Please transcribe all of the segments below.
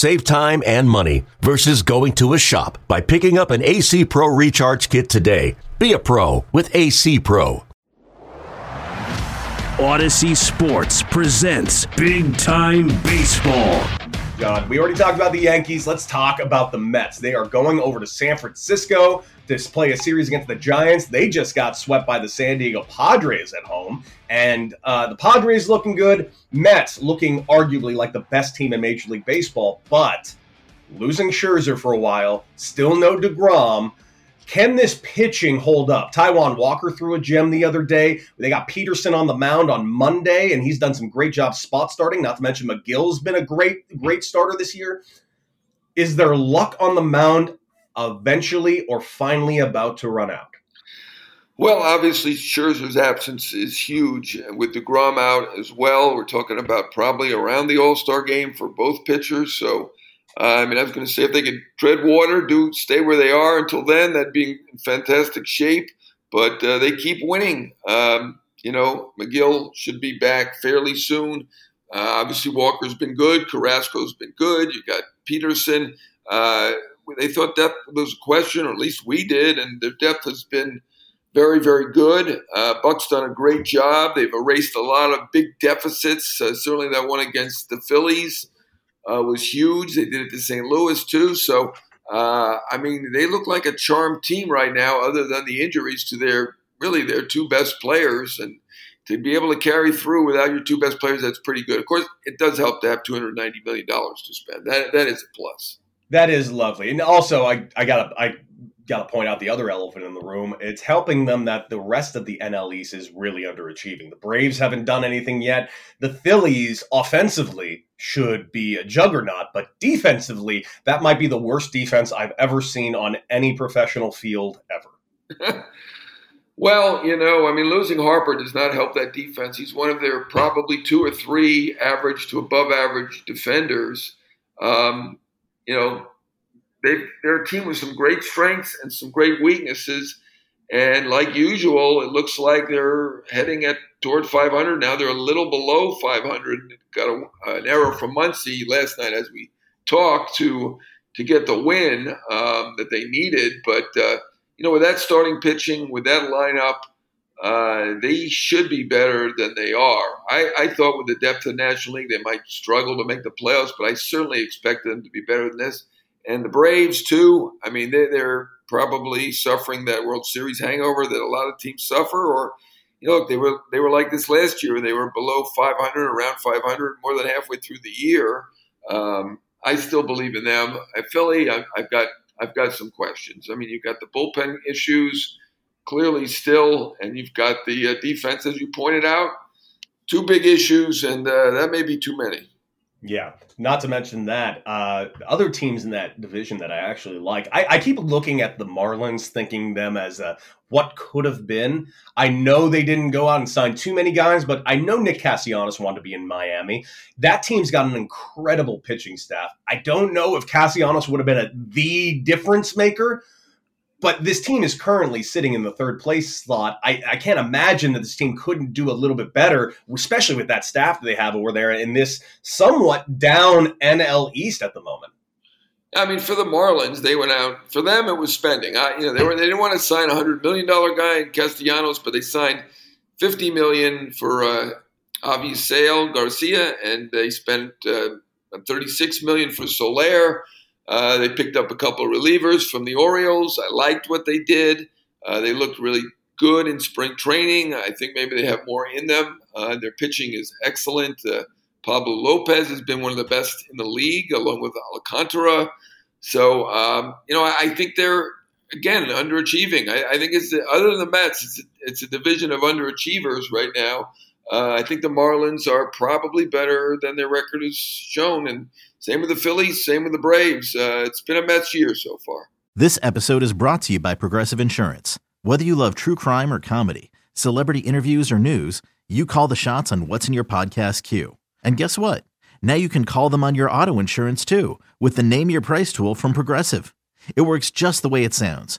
Save time and money versus going to a shop by picking up an AC Pro recharge kit today. Be a pro with AC Pro. Audacy Sports presents Big Time Baseball. John, we already talked about the Yankees. Let's talk about the Mets. They are going over to San Francisco to play a series against the Giants. They just got swept by the San Diego Padres at home, and uh, the Padres looking good. Mets looking arguably like the best team in Major League Baseball, but losing Scherzer for a while, still no DeGrom. Can this pitching hold up? Taijuan Walker threw a gem the other day. They got Peterson on the mound on Monday, and he's done some great job spot starting. Not to mention Megill's been a great, great starter this year. Is there luck on the mound eventually or finally about to run out? Well, obviously, Scherzer's absence is huge. With DeGrom out as well, we're talking about probably around the All Star game for both pitchers. So, uh, I mean, I was going to say if they could tread water, do stay where they are until then, that'd be in fantastic shape. But uh, they keep winning. Um, you know, Megill should be back fairly soon. Uh, obviously, Walker's been good. Carrasco's been good. You got Peterson. Uh, they thought depth was a question, or at least we did, and their depth has been very, very good. Uh, Buck's done a great job. They've erased a lot of big deficits. Uh, certainly, that one against the Phillies uh, was huge. They did it to St. Louis too. So, uh, I mean, they look like a charmed team right now, other than the injuries to their really their two best players, and to be able to carry through without your two best players, that's pretty good. Of course, it does help to have two hundred ninety million dollars to spend. That that is a plus. That is lovely, and also I I got I got to point out the other elephant in the room. It's helping them that the rest of the NL East is really underachieving. The Braves haven't done anything yet. The Phillies offensively should be a juggernaut, but defensively, that might be the worst defense I've ever seen on any professional field ever. well, you know, I mean, losing Harper does not help that defense. He's one of their probably two or three average to above average defenders. Um, you know, they they're a team with some great strengths and some great weaknesses. And like usual, it looks like they're heading at toward 500 now. They're a little below 500. Got a, an error from Muncy last night as we talked to to get the win um, that they needed. But uh, you know, with that starting pitching, with that lineup, uh, they should be better than they are. I, I, thought with the depth of the National League, they might struggle to make the playoffs, but I certainly expect them to be better than this. And the Braves, too, I mean, they, they're probably suffering that World Series hangover that a lot of teams suffer. Or, you know, they were they were like this last year. They were below 500, around 500, more than halfway through the year. Um, I still believe in them. At Philly, I've, I've got I've got some questions. I mean, you've got the bullpen issues clearly still, and you've got the uh, defense, as you pointed out. Two big issues, and uh, that may be too many. Yeah, not to mention that uh, other teams in that division that I actually like. I, I keep looking at the Marlins, thinking them as a, what could have been. I know they didn't go out and sign too many guys, but I know Nick Castellanos wanted to be in Miami. That team's got an incredible pitching staff. I don't know if Castellanos would have been a, the difference maker, but this team is currently sitting in the third place slot. I, I can't imagine that this team couldn't do a little bit better, especially with that staff that they have over there in this somewhat down NL East at the moment. I mean, for the Marlins, they went out. For them, it was spending. I, you know, they were they didn't want to sign a hundred million dollar guy in Castellanos, but they signed fifty million for uh, Avisail Garcia, and they spent uh, thirty six million for Soler. Uh, they picked up a couple of relievers from the Orioles. I liked what they did. Uh, they looked really good in spring training. I think maybe they have more in them. Uh, their pitching is excellent. Uh, Pablo Lopez has been one of the best in the league, along with Alcantara. So, um, you know, I, I, think they're, again, underachieving. I, I think it's, other than the Mets, it's a, it's a division of underachievers right now. Uh, I think the Marlins are probably better than their record has shown. And same with the Phillies, same with the Braves. Uh, it's been a Mets year so far. This episode is brought to you by Progressive Insurance. Whether you love true crime or comedy, celebrity interviews or news, you call the shots on what's in your podcast queue. And guess what? Now you can call them on your auto insurance too with the Name Your Price tool from Progressive. It works just the way it sounds.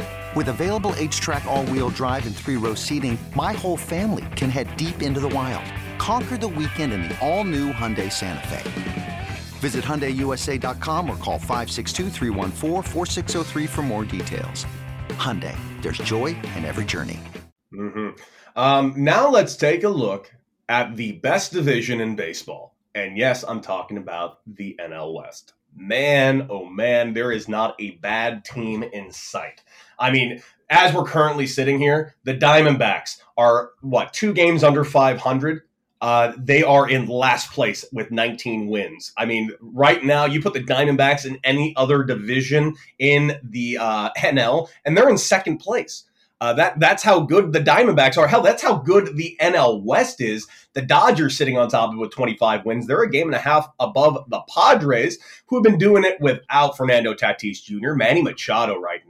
With available H-Track all wheel drive, and three row seating, my whole family can head deep into the wild Conquer the weekend in the all-new Hyundai Santa Fe. Visit HyundaiUSA.com or call 562 for more details. Hyundai, there's joy in every journey. Mm-hmm. Um, now let's take a look at the best division in baseball. And yes, I'm talking about the NL West. Man, oh man, there is not a bad team in sight. I mean, as we're currently sitting here, the Diamondbacks are what, two games under 500? Uh, they are in last place with 19 wins. I mean, right now, you put the Diamondbacks in any other division in the uh, NL, and they're in second place. Uh, that that's how good the Diamondbacks are. Hell, that's how good the NL West is. The Dodgers sitting on top of it with 25 wins. They're a game and a half above the Padres, who have been doing it without Fernando Tatis Jr. Manny Machado right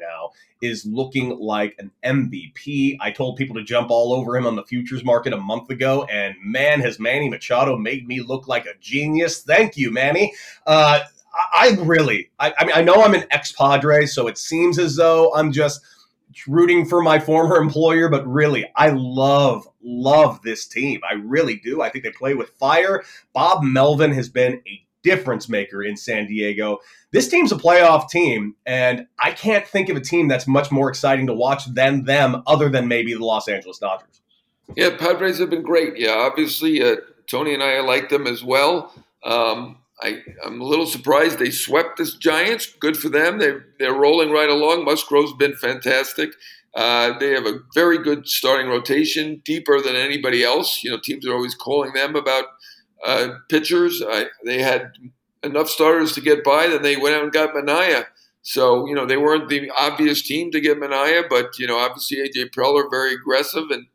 is looking like an MVP. I told people to jump all over him on the futures market a month ago, and man, has Manny Machado made me look like a genius. Thank you, Manny. Uh, I, I really, I, I mean, I know I'm an ex Padre, so it seems as though I'm just rooting for my former employer, but really, I love, love this team. I really do. I think they play with fire. Bob Melvin has been a difference maker in San Diego. This team's a playoff team, and I can't think of a team that's much more exciting to watch than them, other than maybe the Los Angeles Dodgers. Yeah, Padres have been great. Yeah, obviously, uh, Tony and I like them as well. Um, I, am a little surprised they swept the Giants. Good for them. They, they're rolling right along. Musgrove's been fantastic. Uh, they have a very good starting rotation, deeper than anybody else. You know, teams are always calling them about uh, pitchers. I, they had enough starters to get by. Then they went out and got Manaea. So you know they weren't the obvious team to get Manaea, but you know obviously AJ Preller very aggressive and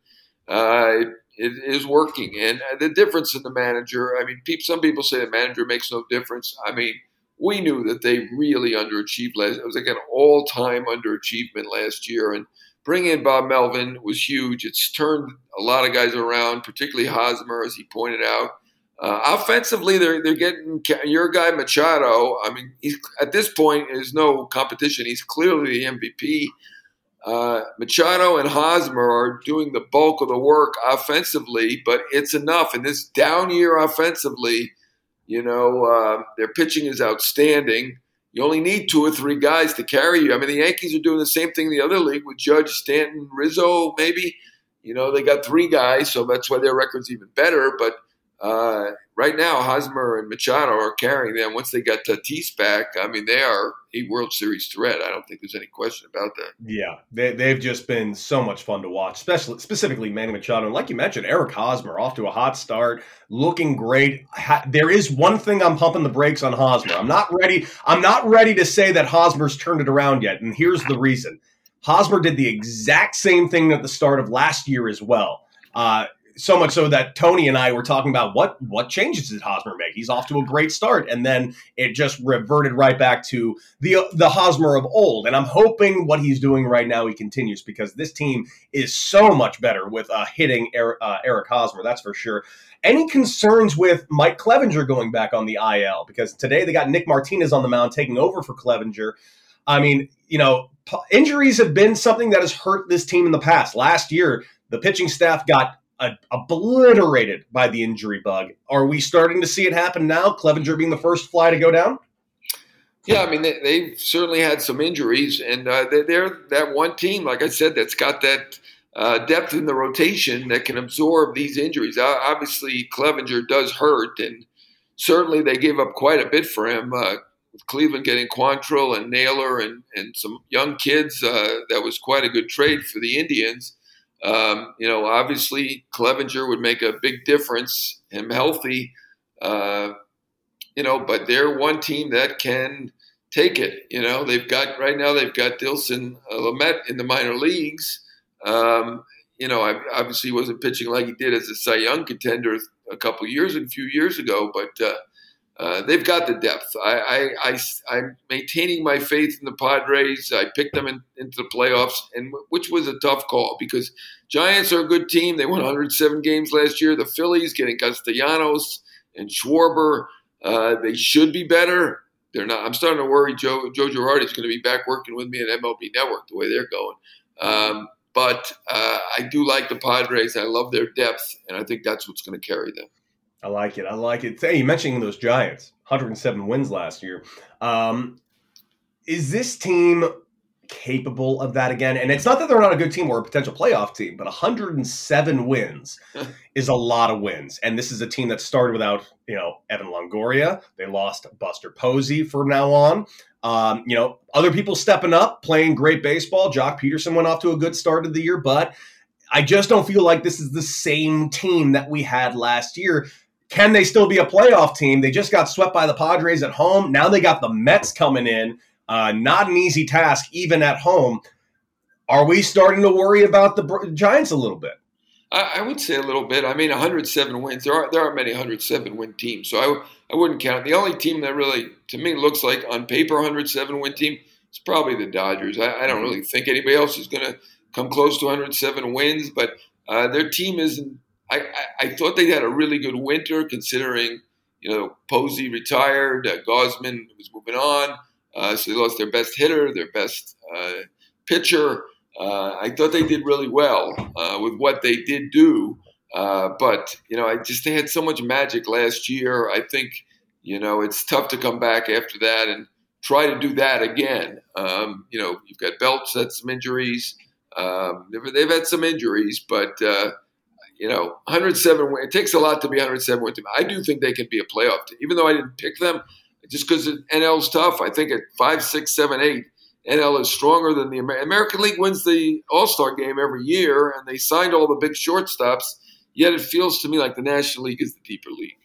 uh, it, it is working. And the difference in the manager, I mean, some people say the manager makes no difference. I mean, we knew that they really underachieved last. It was like an all-time underachievement last year, and bringing in Bob Melvin was huge. It's turned a lot of guys around, particularly Hosmer, as he pointed out. Uh, offensively, they're they're getting your guy Machado. I mean, he's at this point there's no competition. He's clearly the MVP. Uh, Machado and Hosmer are doing the bulk of the work offensively, but it's enough. In this down year offensively, you know, uh, their pitching is outstanding. You only need two or three guys to carry you. I mean, the Yankees are doing the same thing in the other league with Judge, Stanton, Rizzo, maybe. You know, they got three guys, so that's why their record's even better. But uh, right now, Hosmer and Machado are carrying them. Once they got Tatis back, I mean, they are a World Series threat. I don't think there's any question about that. Yeah, they, they've just been so much fun to watch, especially specifically Manny Machado. And like you mentioned, Eric Hosmer off to a hot start, looking great. There is one thing I'm pumping the brakes on Hosmer. I'm not ready. I'm not ready to say that Hosmer's turned it around yet, and here's the reason. Hosmer did the exact same thing at the start of last year as well. Uh, so much so that Tony and I were talking about what what changes did Hosmer make? He's off to a great start, and then it just reverted right back to the the Hosmer of old. And I'm hoping what he's doing right now he continues because this team is so much better with uh, hitting Eric, uh, Eric Hosmer. That's for sure. Any concerns with Mike Clevinger going back on the IL? Because today they got Nick Martinez on the mound taking over for Clevinger. I mean, you know, injuries have been something that has hurt this team in the past. Last year, the pitching staff got obliterated by the injury bug. Are we starting to see it happen now? Clevinger being the first fly to go down? Yeah, I mean they, have certainly had some injuries, and uh, they're, they're, that one team, like I said, that's got that uh, depth in the rotation that can absorb these injuries. Uh, obviously, Clevinger does hurt, and certainly they gave up quite a bit for him. Uh, Cleveland getting Quantrill and Naylor and, and some young kids, uh, that was quite a good trade for the Indians. Um, you know, obviously Clevinger would make a big difference, him healthy. Uh, you know, but they're one team that can take it. You know, they've got right now they've got Dinelson uh, Lamet in the minor leagues. Um, you know, I obviously wasn't pitching like he did as a Cy Young contender a couple years, a few years ago, but uh, uh, they've got the depth. I, I, I, am maintaining my faith in the Padres. I picked them in, into the playoffs, and which was a tough call because Giants are a good team. They won 107 games last year. The Phillies getting Castellanos and Schwarber, uh, they should be better. They're not. I'm starting to worry. Joe Joe is going to be back working with me at MLB Network the way they're going. Um, but uh, I do like the Padres. I love their depth, and I think that's what's going to carry them. I like it. I like it. Hey, you mentioning those Giants, 107 wins last year. Um, is this team capable of that again? And it's not that they're not a good team or a potential playoff team, but 107 wins is a lot of wins. And this is a team that started without, you know, Evan Longoria. They lost Buster Posey from now on. Um, you know, other people stepping up, playing great baseball. Joc Pederson went off to a good start of the year, but I just don't feel like this is the same team that we had last year can they still be a playoff team? They just got swept by the Padres at home. Now they got the Mets coming in. Uh, not an easy task, even at home. Are we starting to worry about the Giants a little bit? I, would say a little bit. I mean, 107 wins. There are there are many 107 win teams, so I I wouldn't count. The only team that really, to me, looks like on paper 107 win team is probably the Dodgers. I, I don't really think anybody else is going to come close to 107 wins, but uh, their team isn't I, I, thought they had a really good winter considering, you know, Posey retired, uh, Gausman was moving on, uh, so they lost their best hitter, their best uh, pitcher. Uh, I thought they did really well uh, with what they did do, uh, but you know, I just they had so much magic last year. I think you know it's tough to come back after that and try to do that again. Um, you know, you've got Belts had some injuries. Um, they've, they've, had some injuries, but you know, 107 win. It takes a lot to be 107 win team. I do think they can be a playoff team, even though I didn't pick them, just because NL's tough. I think at five, six, seven, eight, NL is stronger than the Amer- American League. Wins the All Star game every year, and they signed all the big shortstops. Yet it feels to me like the National League is the deeper league.